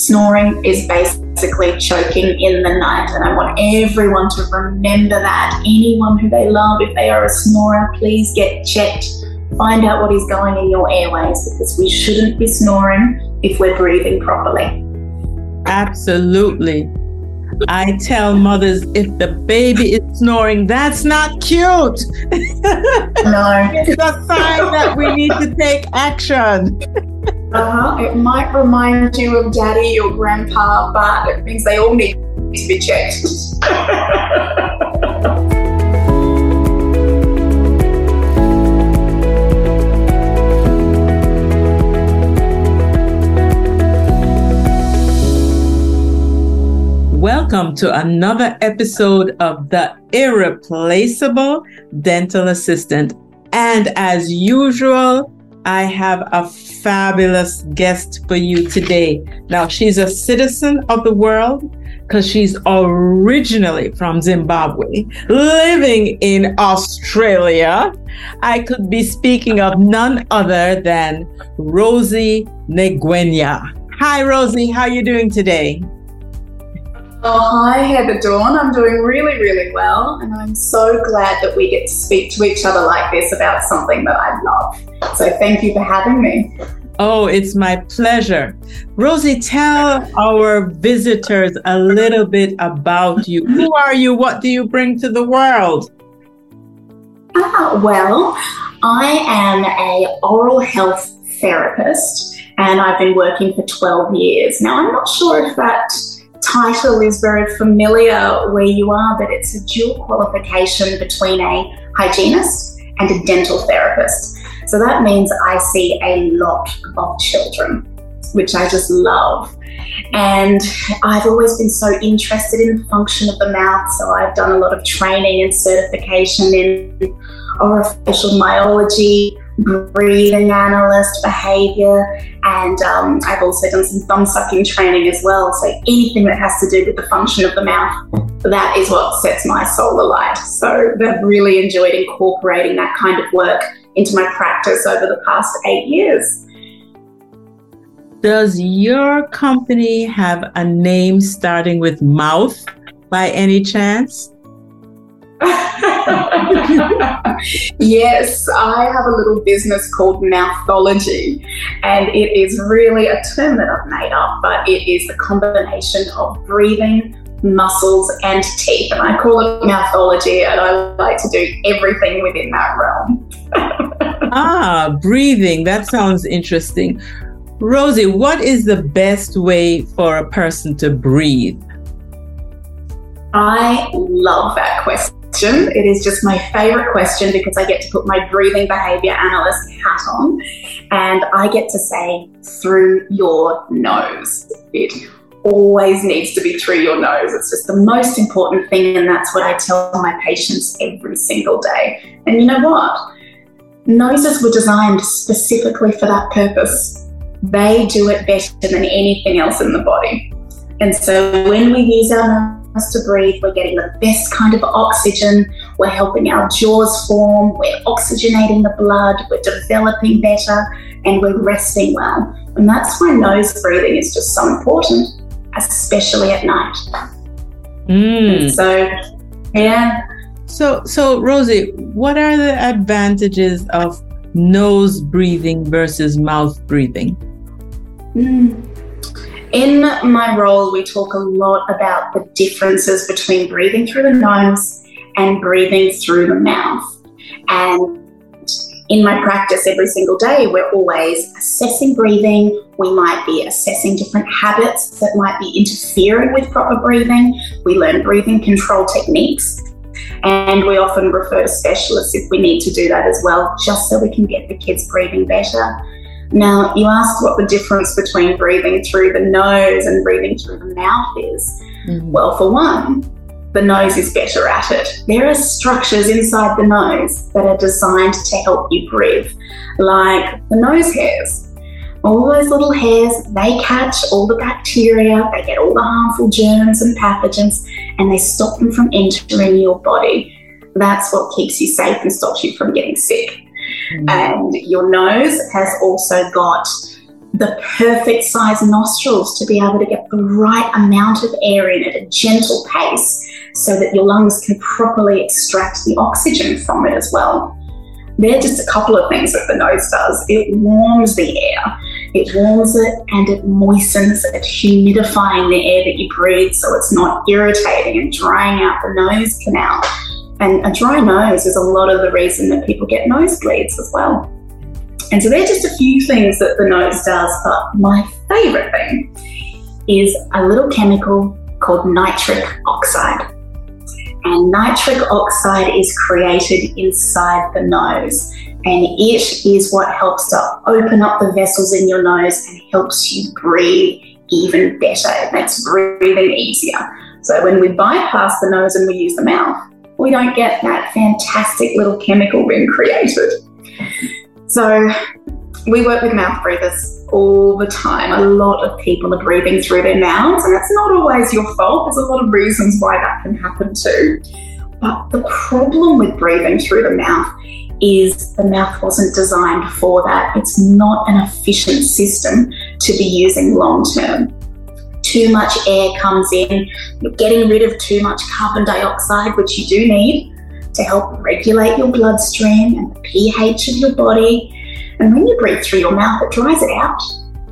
Snoring is basically choking in the night, and I want everyone to remember that. Anyone who they love, if they are a snorer, please get checked. Find out what is going in your airways because we shouldn't be snoring if we're breathing properly. Absolutely. I tell mothers if the baby is snoring, that's not cute. no. it's a sign that we need to take action. Uh-huh. It might remind you of daddy or grandpa, but it means they all need to be checked. Welcome to another episode of The Irreplaceable Dental Assistant. And as usual, I have a fabulous guest for you today. Now, she's a citizen of the world because she's originally from Zimbabwe, living in Australia. I could be speaking of none other than Rosi Ngwenya. Hi, Rosi. How are you doing today? Oh, hi, Heather Dawn. I'm doing really, really well. And I'm so glad that we get to speak to each other like this about something that I love. So thank you for having me. Oh, it's my pleasure. Rosi, tell our visitors a little bit about you. Who are you? What do you bring to the world? Ah, well, I am a oral health therapist and I've been working for 12 years. Now, I'm not sure if that title is very familiar where you are, but it's a dual qualification between a hygienist and a dental therapist. So that means I see a lot of children, which I just love. And I've always been so interested in the function of the mouth, so I've done a lot of training and certification in orofacial myology, breathing analyst, behavior, and um, I've also done some thumb sucking training as well. So anything that has to do with the function of the mouth, that is what sets my soul alight. So I've really enjoyed incorporating that kind of work into my practice over the past eight years. Does your company have a name starting with mouth by any chance? Yes, I have a little business called Mouthology, and it is really a term that I've made up, but it is the combination of breathing, muscles, and teeth. And I call it Mouthology, and I like to do everything within that realm. ah, breathing. That sounds interesting. Rosi, what is the best way for a person to breathe? I love that question question. It is just my favorite question because I get to put my breathing behavior analyst hat on and I get to say through your nose. It always needs to be through your nose. It's just the most important thing, and that's what I tell my patients every single day. And you know what? Noses were designed specifically for that purpose. They do it better than anything else in the body. And so when we use our us to breathe, we're getting the best kind of oxygen, we're helping our jaws form, we're oxygenating the blood, we're developing better, and we're resting well. And that's why nose breathing is just so important, especially at night. Mm. So, yeah. So, so Rosi, what are the advantages of nose breathing versus mouth breathing? Mm. In my role, we talk a lot about the differences between breathing through the nose and breathing through the mouth. And in my practice every single day, we're always assessing breathing. We might be assessing different habits that might be interfering with proper breathing. We learn breathing control techniques. And we often refer to specialists if we need to do that as well, just so we can get the kids breathing better. Now, you asked what the difference between breathing through the nose and breathing through the mouth is. Mm-hmm. Well, for one, the nose is better at it. There are structures inside the nose that are designed to help you breathe, like the nose hairs. All those little hairs, they catch all the bacteria, they get all the harmful germs and pathogens, and they stop them from entering your body. That's what keeps you safe and stops you from getting sick. And your nose has also got the perfect size nostrils to be able to get the right amount of air in at a gentle pace so that your lungs can properly extract the oxygen from it as well. They're just a couple of things that the nose does. It warms the air, it warms it and it moistens it, humidifying the air that you breathe so it's not irritating and drying out the nose canal. And a dry nose is a lot of the reason that people get nosebleeds as well. And so they're just a few things that the nose does, but my favourite thing is a little chemical called nitric oxide. And nitric oxide is created inside the nose, and it is what helps to open up the vessels in your nose and helps you breathe even better. It makes breathing easier. So when we bypass the nose and we use the mouth, we don't get that fantastic little chemical ring created. So we work with mouth breathers all the time. A lot of people are breathing through their mouths, and it's not always your fault. There's a lot of reasons why that can happen too. But the problem with breathing through the mouth is the mouth wasn't designed for that. It's not an efficient system to be using long term. Too much air comes in, you're getting rid of too much carbon dioxide, which you do need to help regulate your bloodstream and the pH of your body. And when you breathe through your mouth, it dries it out.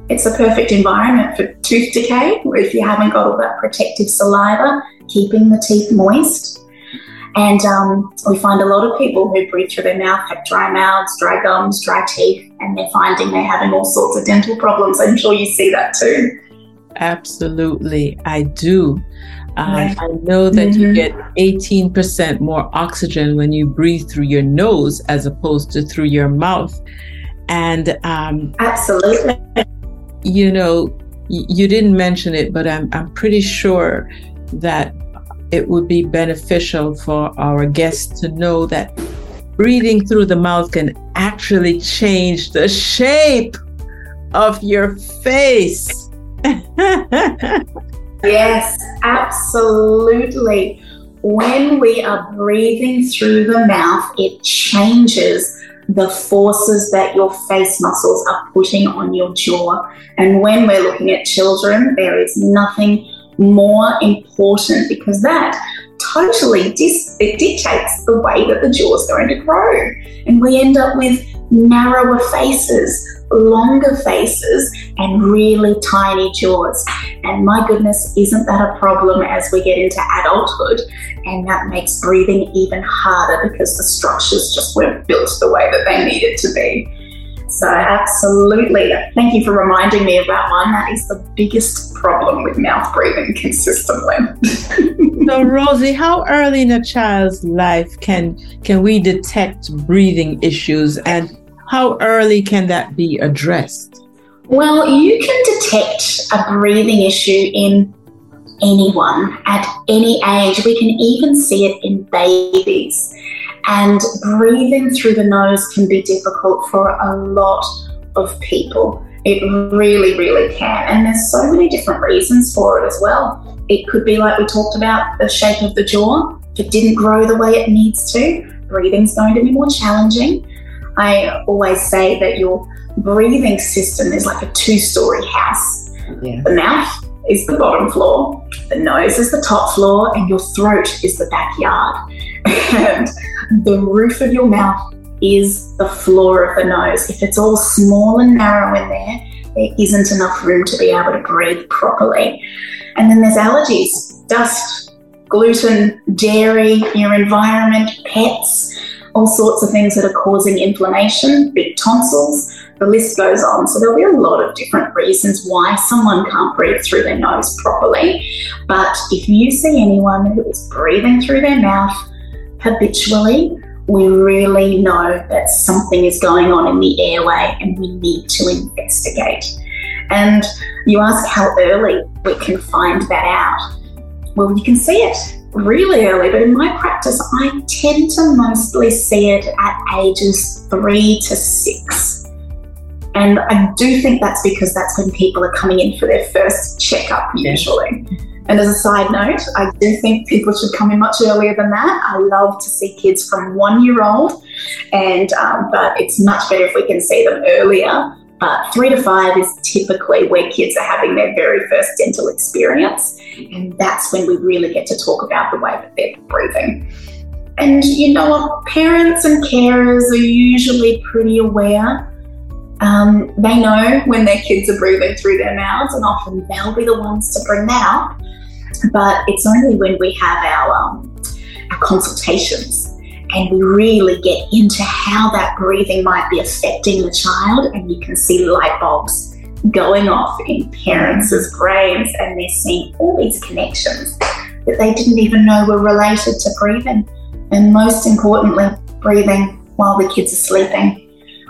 It's a perfect environment for tooth decay, if you haven't got all that protective saliva, keeping the teeth moist. And um, we find a lot of people who breathe through their mouth have dry mouths, dry gums, dry teeth, and they're finding they're having all sorts of dental problems. I'm sure you see that too. Absolutely, I do. Uh, I know that mm-hmm. you get 18% more oxygen when you breathe through your nose as opposed to through your mouth. And um, absolutely, you know, y- you didn't mention it, but I'm, I'm pretty sure that it would be beneficial for our guests to know that breathing through the mouth can actually change the shape of your face. Yes, absolutely. When we are breathing through the mouth, it changes the forces that your face muscles are putting on your jaw. And when we're looking at children, there is nothing more important because that totally dis- it dictates the way that the jaw is going to grow. And we end up with narrower faces, longer faces and really tiny jaws. And my goodness, isn't that a problem as we get into adulthood? And that makes breathing even harder because the structures just weren't built the way that they needed to be. So, absolutely. Thank you for reminding me of that one. That is the biggest problem with mouth breathing consistently. so, Rosi, how early in a child's life can can we detect breathing issues and how early can that be addressed? Well, you can detect a breathing issue in anyone at any age. We can even see it in babies. And breathing through the nose can be difficult for a lot of people. It really, really can. And there's so many different reasons for it as well. It could be like we talked about the shape of the jaw. If it didn't grow the way it needs to, breathing's going to be more challenging. I always say that your breathing system is like a two story house. Yeah. The mouth is the bottom floor, the nose is the top floor, and your throat is the backyard. and the roof of your mouth is the floor of the nose. If it's all small and narrow in there, there isn't enough room to be able to breathe properly. And then there's allergies, dust, gluten, dairy, your environment, pets all sorts of things that are causing inflammation, big tonsils, the list goes on. So there'll be a lot of different reasons why someone can't breathe through their nose properly. But if you see anyone who is breathing through their mouth habitually, we really know that something is going on in the airway and we need to investigate. And you ask how early we can find that out. Well, you can see it really early, but in my practice, I tend to mostly see it at ages three to six. And I do think that's because that's when people are coming in for their first checkup, usually. And as a side note, I do think people should come in much earlier than that. I love to see kids from one year old, and um, but it's much better if we can see them earlier But three to five is typically where kids are having their very first dental experience. And that's when we really get to talk about the way that they're breathing. And you know what? Parents and carers are usually pretty aware. Um, they know when their kids are breathing through their mouths, and often they'll be the ones to bring that up. But it's only when we have our, um, our consultations and we really get into how that breathing might be affecting the child, and you can see light bulbs going off in parents' brains, and they're seeing all these connections that they didn't even know were related to breathing. And most importantly, breathing while the kids are sleeping.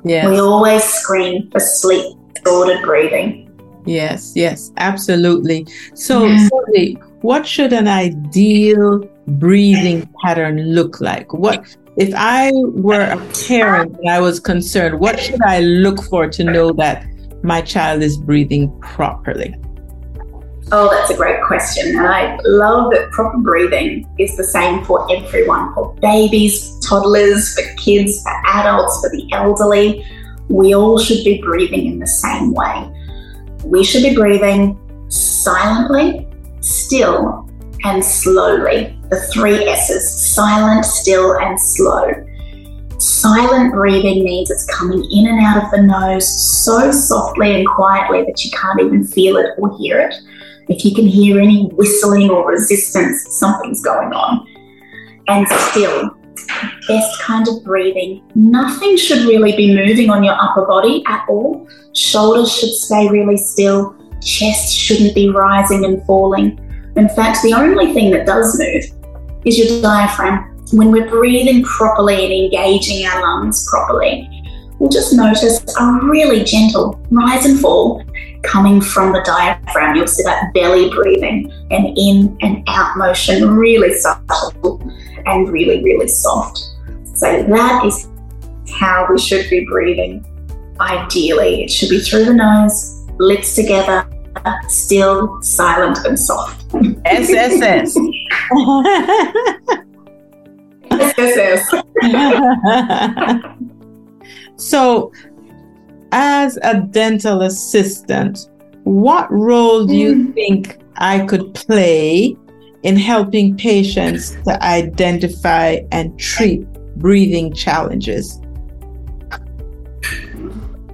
Yes. We always screen for sleep disordered breathing. Yes, yes, absolutely. So, yeah. what should an ideal breathing pattern look like? What if I were a parent and I was concerned, what should I look for to know that my child is breathing properly? Oh, that's a great question. And I love that proper breathing is the same for everyone for babies, toddlers, for kids, for adults, for the elderly. We all should be breathing in the same way. We should be breathing silently, still, and slowly. The three S's silent, still, and slow. Silent breathing means it's coming in and out of the nose so softly and quietly that you can't even feel it or hear it. If you can hear any whistling or resistance, something's going on. And still, best kind of breathing. Nothing should really be moving on your upper body at all. Shoulders should stay really still. Chest shouldn't be rising and falling. In fact, the only thing that does move is your diaphragm. When we're breathing properly and engaging our lungs properly, we'll just notice a really gentle rise and fall coming from the diaphragm. You'll see that belly breathing and in and out motion, really subtle and really, really soft. So that is how we should be breathing. Ideally, it should be through the nose, lips together, still, silent, and soft. SSS. SSS. so, as a dental assistant, what role do you mm. think I could play in helping patients to identify and treat breathing challenges?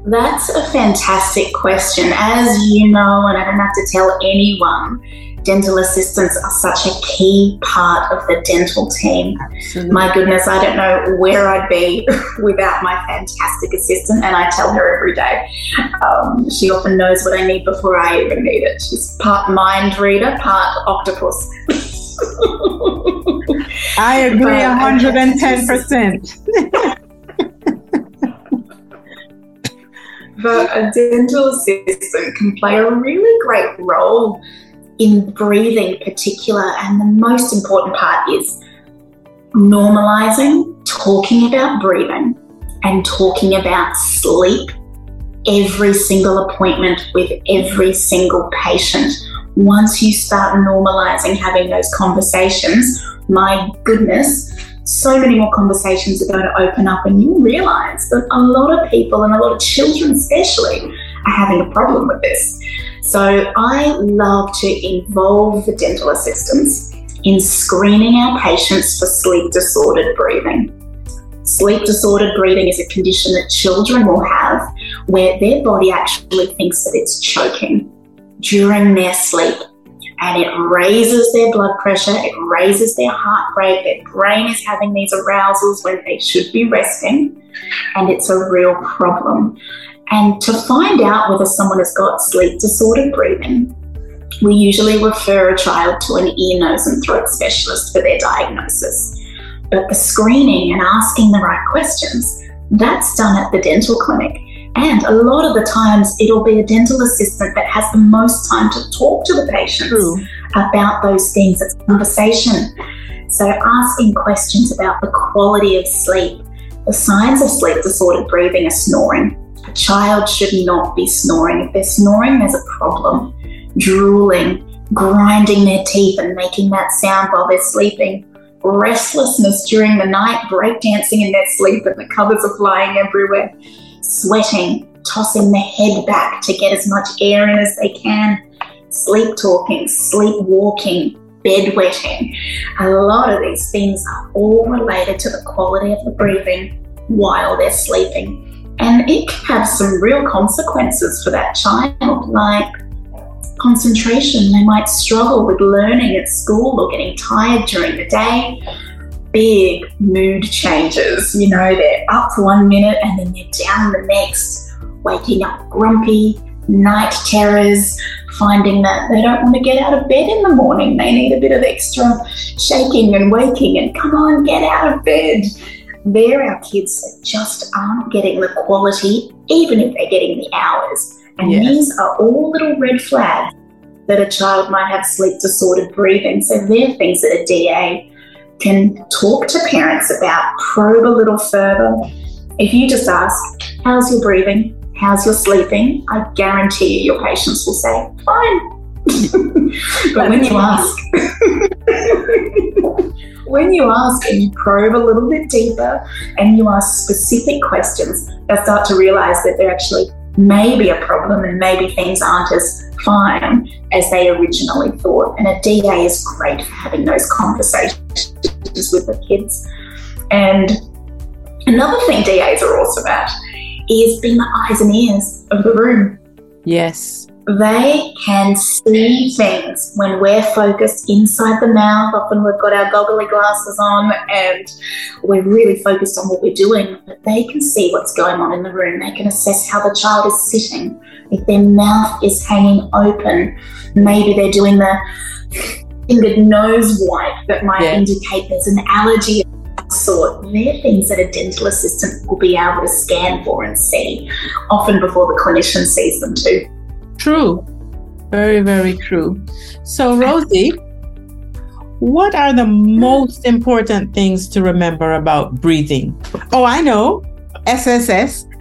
That's a fantastic question. As you know, and I don't have to tell anyone, dental assistants are such a key part of the dental team. Absolutely. My goodness, I don't know where I'd be without my fantastic assistant, and I tell her every day. Um, she often knows what I need before I even need it. She's part mind reader, part octopus. I agree 110%. but a dental assistant can play a really great role in breathing particular and the most important part is normalizing talking about breathing and talking about sleep. Every single appointment with every single patient. Once you start normalizing having those conversations my goodness so many more conversations are going to open up and you realize that a lot of people and a lot of children especially are having a problem with this so I love to involve the dental assistants in screening our patients for sleep disordered breathing. Sleep disordered breathing is a condition that children will have where their body actually thinks that it's choking during their sleep. And it raises their blood pressure, it raises their heart rate, their brain is having these arousals when they should be resting, and it's a real problem. And to find out whether someone has got sleep disordered breathing, we usually refer a child to an ear, nose, and throat specialist for their diagnosis. But the screening and asking the right questions, that's done at the dental clinic. And a lot of the times, it'll be a dental assistant that has the most time to talk to the patients True. about those things. It's conversation. So, asking questions about the quality of sleep. The signs of sleep disordered breathing are snoring, child should not be snoring. If they're snoring, there's a problem. Drooling, grinding their teeth and making that sound while they're sleeping. Restlessness during the night, breakdancing in their sleep and the covers are flying everywhere. Sweating, tossing the head back to get as much air in as they can, sleep talking, sleepwalking, bedwetting. A lot of these things are all related to the quality of the breathing while they're sleeping. And it can have some real consequences for that child, like concentration. They might struggle with learning at school or getting tired during the day. Big mood changes. You know, they're up for one minute and then they're down the next, waking up grumpy, night terrors, finding that they don't want to get out of bed in the morning. They need a bit of extra shaking and waking and come on, get out of bed. They're our kids just aren't getting the quality, even if they're getting the hours. And yes. these are all little red flags that a child might have sleep disordered breathing. So they're things that a DA can talk to parents about, probe a little further. If you just ask, How's your breathing? How's your sleeping? I guarantee you your patients will say, Fine. but when you ask, when you ask and you probe a little bit deeper and you ask specific questions, they'll start to realize that there actually may be a problem and maybe things aren't as fine as they originally thought. And a DA is great for having those conversations with the kids. And another thing DAs are awesome at is being the eyes and ears of the room. Yes. They can see things when we're focused inside the mouth. Often we've got our goggly glasses on and we're really focused on what we're doing, but they can see what's going on in the room. They can assess how the child is sitting. If their mouth is hanging open, maybe they're doing the fingered nose wipe that might yeah. indicate there's an allergy sort, they're things that a dental assistant will be able to scan for and see, often before the clinician sees them too. True. Very, very true. So, Rosi, what are the most important things to remember about breathing? Oh, I know. SSS.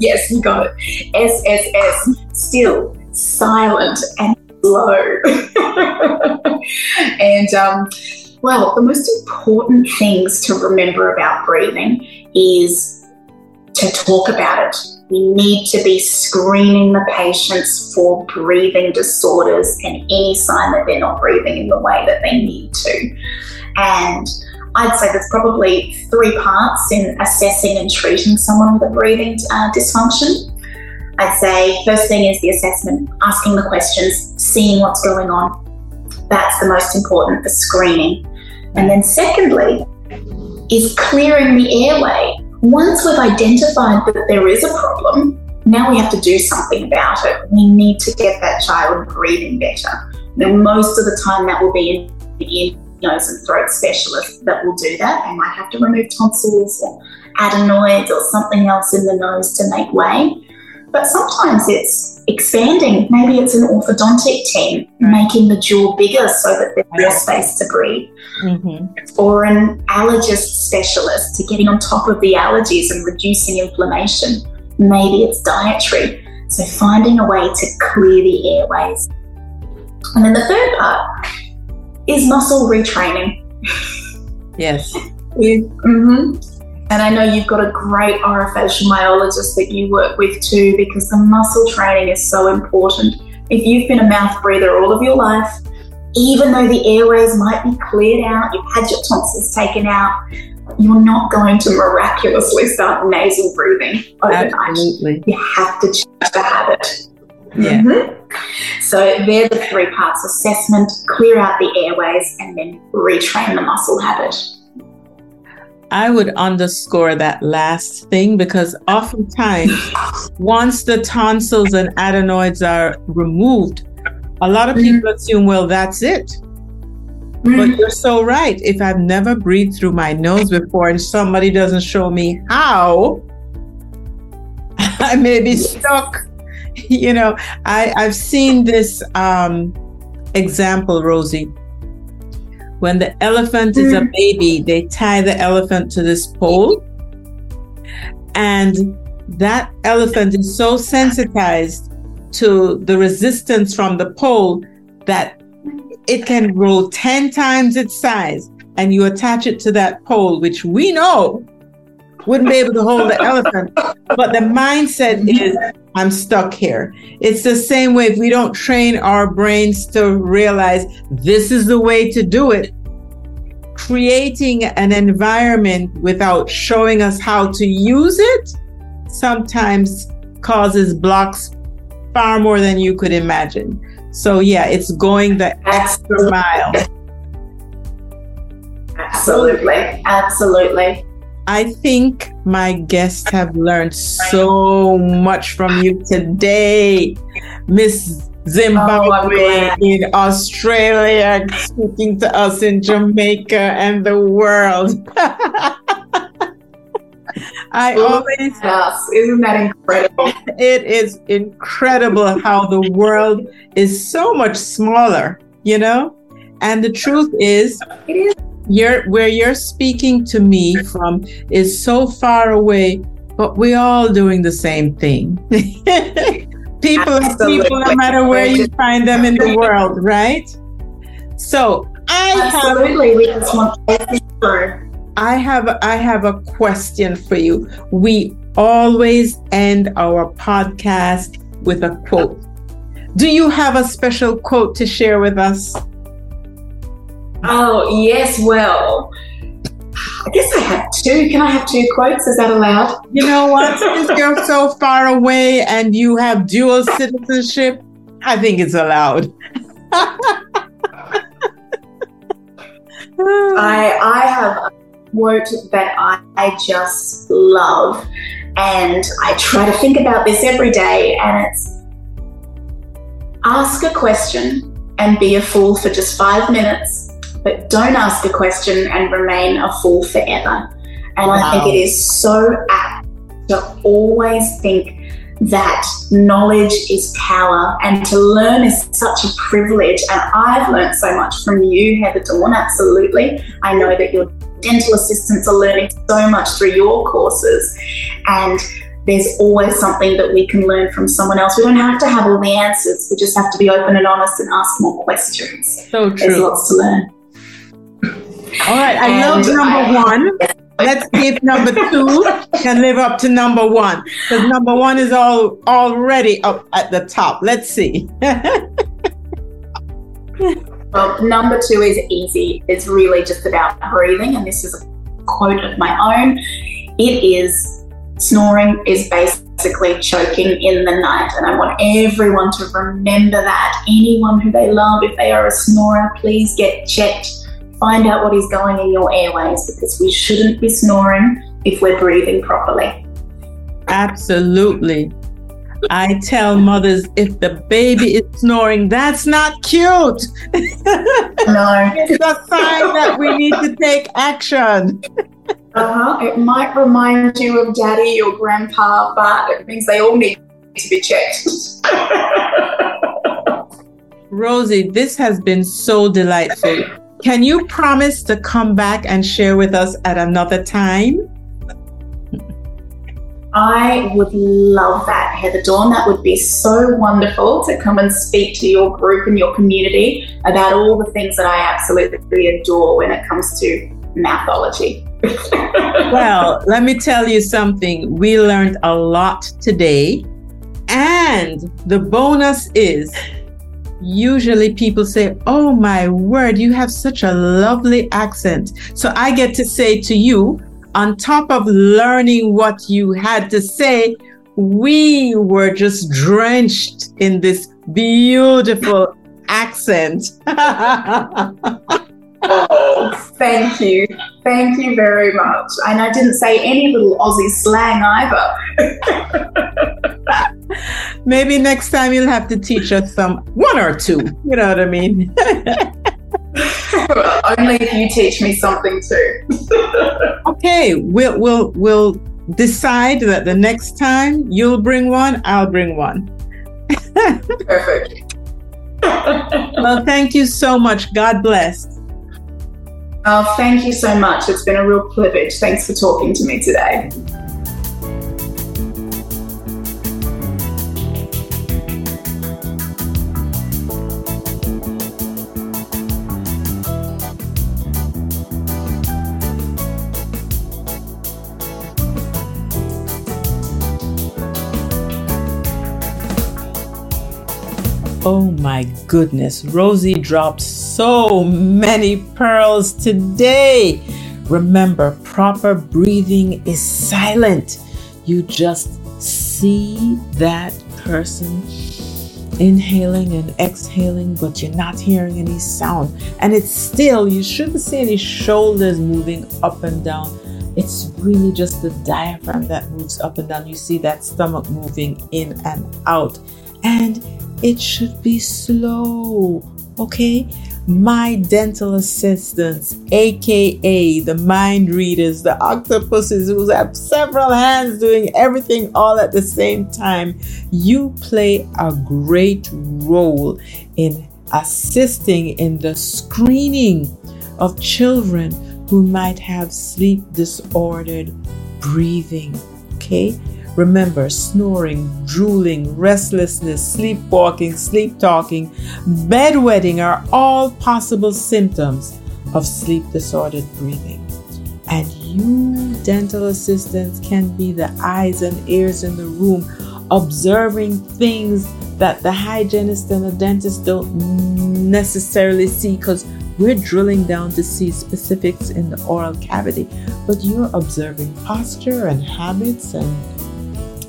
yes, you got it. SSS. Still, silent, and slow. and um, well, the most important things to remember about breathing is to talk about it. We need to be screening the patients for breathing disorders and any sign that they're not breathing in the way that they need to. And I'd say there's probably three parts in assessing and treating someone with a breathing uh, dysfunction. I'd say first thing is the assessment, asking the questions, seeing what's going on. That's the most important for screening. And then, secondly, is clearing the airway. Once we've identified that there is a problem, now we have to do something about it. We need to get that child breathing better. Now, most of the time, that will be in ear, nose, and throat specialist that will do that. They might have to remove tonsils or adenoids or something else in the nose to make way. But sometimes it's expanding. Maybe it's an orthodontic team making the jaw bigger so that there's more space to breathe. Mm-hmm. Or an allergist specialist to getting on top of the allergies and reducing inflammation. Maybe it's dietary. So finding a way to clear the airways. And then the third part is muscle retraining. Yes. mm-hmm. And I know you've got a great orofacial myologist that you work with too, because the muscle training is so important. If you've been a mouth breather all of your life, even though the airways might be cleared out, you've had your tonsils taken out, you're not going to miraculously start nasal breathing overnight. Absolutely. You have to change the habit. Yeah. Mm-hmm. So they're the three parts assessment, clear out the airways, and then retrain the muscle habit. I would underscore that last thing because oftentimes, once the tonsils and adenoids are removed, a lot of people mm-hmm. assume, well, that's it. Mm-hmm. But you're so right. If I've never breathed through my nose before and somebody doesn't show me how, I may be stuck. You know, I, I've seen this um, example, Rosi when the elephant is a mm. baby, they tie the elephant to this pole. And that elephant is so sensitized to the resistance from the pole that it can grow 10 times its size. And you attach it to that pole, which we know wouldn't be able to hold the elephant. But the mindset is, I'm stuck here. It's the same way if we don't train our brains to realize this is the way to do it, creating an environment without showing us how to use it sometimes causes blocks far more than you could imagine. So, yeah, it's going the extra mile. Absolutely. Absolutely. I think my guests have learned so much from you today, Miss Zimbabwe oh, in Australia, speaking to us in Jamaica and the world. I always yes, isn't that incredible? It is incredible how the world is so much smaller, you know? And the truth is, it is. You're where you're speaking to me from is so far away, but we're all doing the same thing. people are people no matter where you find them in the world, right? So I Absolutely. have we just want I have I have a question for you. We always end our podcast with a quote. Do you have a special quote to share with us? Oh, yes, well, I guess I have two. Can I have two quotes? Is that allowed? You know what? Since you're so far away and you have dual citizenship, I think it's allowed. I I have a quote that I, I just love, and I try to think about this every day, and it's ask a question and be a fool for just five minutes but don't ask a question and remain a fool forever. And wow. I think it is so apt to always think that knowledge is power and to learn is such a privilege. And I've learned so much from you, Heather Dawn, absolutely. I know that your dental assistants are learning so much through your courses. And there's always something that we can learn from someone else. We don't have to have all the answers. We just have to be open and honest and ask more questions. So true. There's lots to learn. All right, I love number one. Let's see if number two can live up to number one. Because number one is all already up at the top. Let's see. well, number two is easy. It's really just about breathing, and this is a quote of my own. It is snoring is basically choking in the night, and I want everyone to remember that. Anyone who they love, if they are a snorer, please get checked find out what is going in your airways because we shouldn't be snoring if we're breathing properly. Absolutely. I tell mothers if the baby is snoring, that's not cute. no. it's a sign that we need to take action. Uh-huh. It might remind you of daddy or grandpa, but it means they all need to be checked. Rosi, this has been so delightful. Can you promise to come back and share with us at another time? I would love that, Heather Dawn. That would be so wonderful to come and speak to your group and your community about all the things that I absolutely adore when it comes to Mouthology. well, let me tell you something. We learned a lot today. And the bonus is usually people say, Oh my word, you have such a lovely accent. So I get to say to you, on top of learning what you had to say, we were just drenched in this beautiful accent. thank you. Thank you very much. And I didn't say any little Aussie slang either. Maybe next time you'll have to teach us some one or two. You know what I mean? Only if you teach me something too. okay, we'll we'll we'll decide that the next time you'll bring one, I'll bring one. Perfect. well, thank you so much. God bless. Oh, thank you so much. It's been a real privilege. Thanks for talking to me today. Oh my goodness, Rosi dropped so many pearls today. Remember, proper breathing is silent. You just see that person inhaling and exhaling, but you're not hearing any sound. And it's still, you shouldn't see any shoulders moving up and down. It's really just the diaphragm that moves up and down. You see that stomach moving in and out. And it should be slow, okay? My dental assistants, aka the mind readers, the octopuses who have several hands doing everything all at the same time, you play a great role in assisting in the screening of children who might have sleep disordered breathing. Okay? Remember, snoring, drooling, restlessness, sleepwalking, sleep talking, bedwetting are all possible symptoms of sleep disordered breathing. And you, dental assistants, can be the eyes and ears in the room, observing things that the hygienist and the dentist don't necessarily see because we're drilling down to see specifics in the oral cavity. But you're observing posture and habits and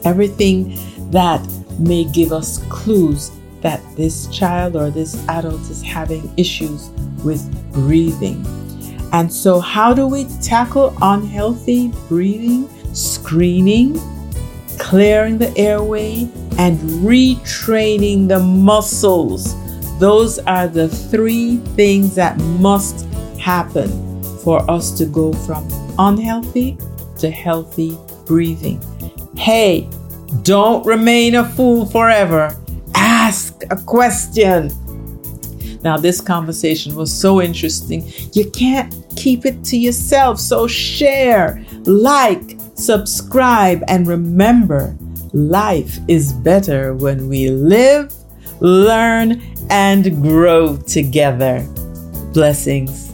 everything that may give us clues that this child or this adult is having issues with breathing. And so, how do we tackle unhealthy breathing? Screening, clearing the airway, and retraining the muscles. Those are the three things that must happen for us to go from unhealthy to healthy breathing. Hey, don't remain a fool forever. Ask a question. Now, this conversation was so interesting. You can't keep it to yourself, so share, like, subscribe, and remember life is better when we live, learn, and grow together. Blessings.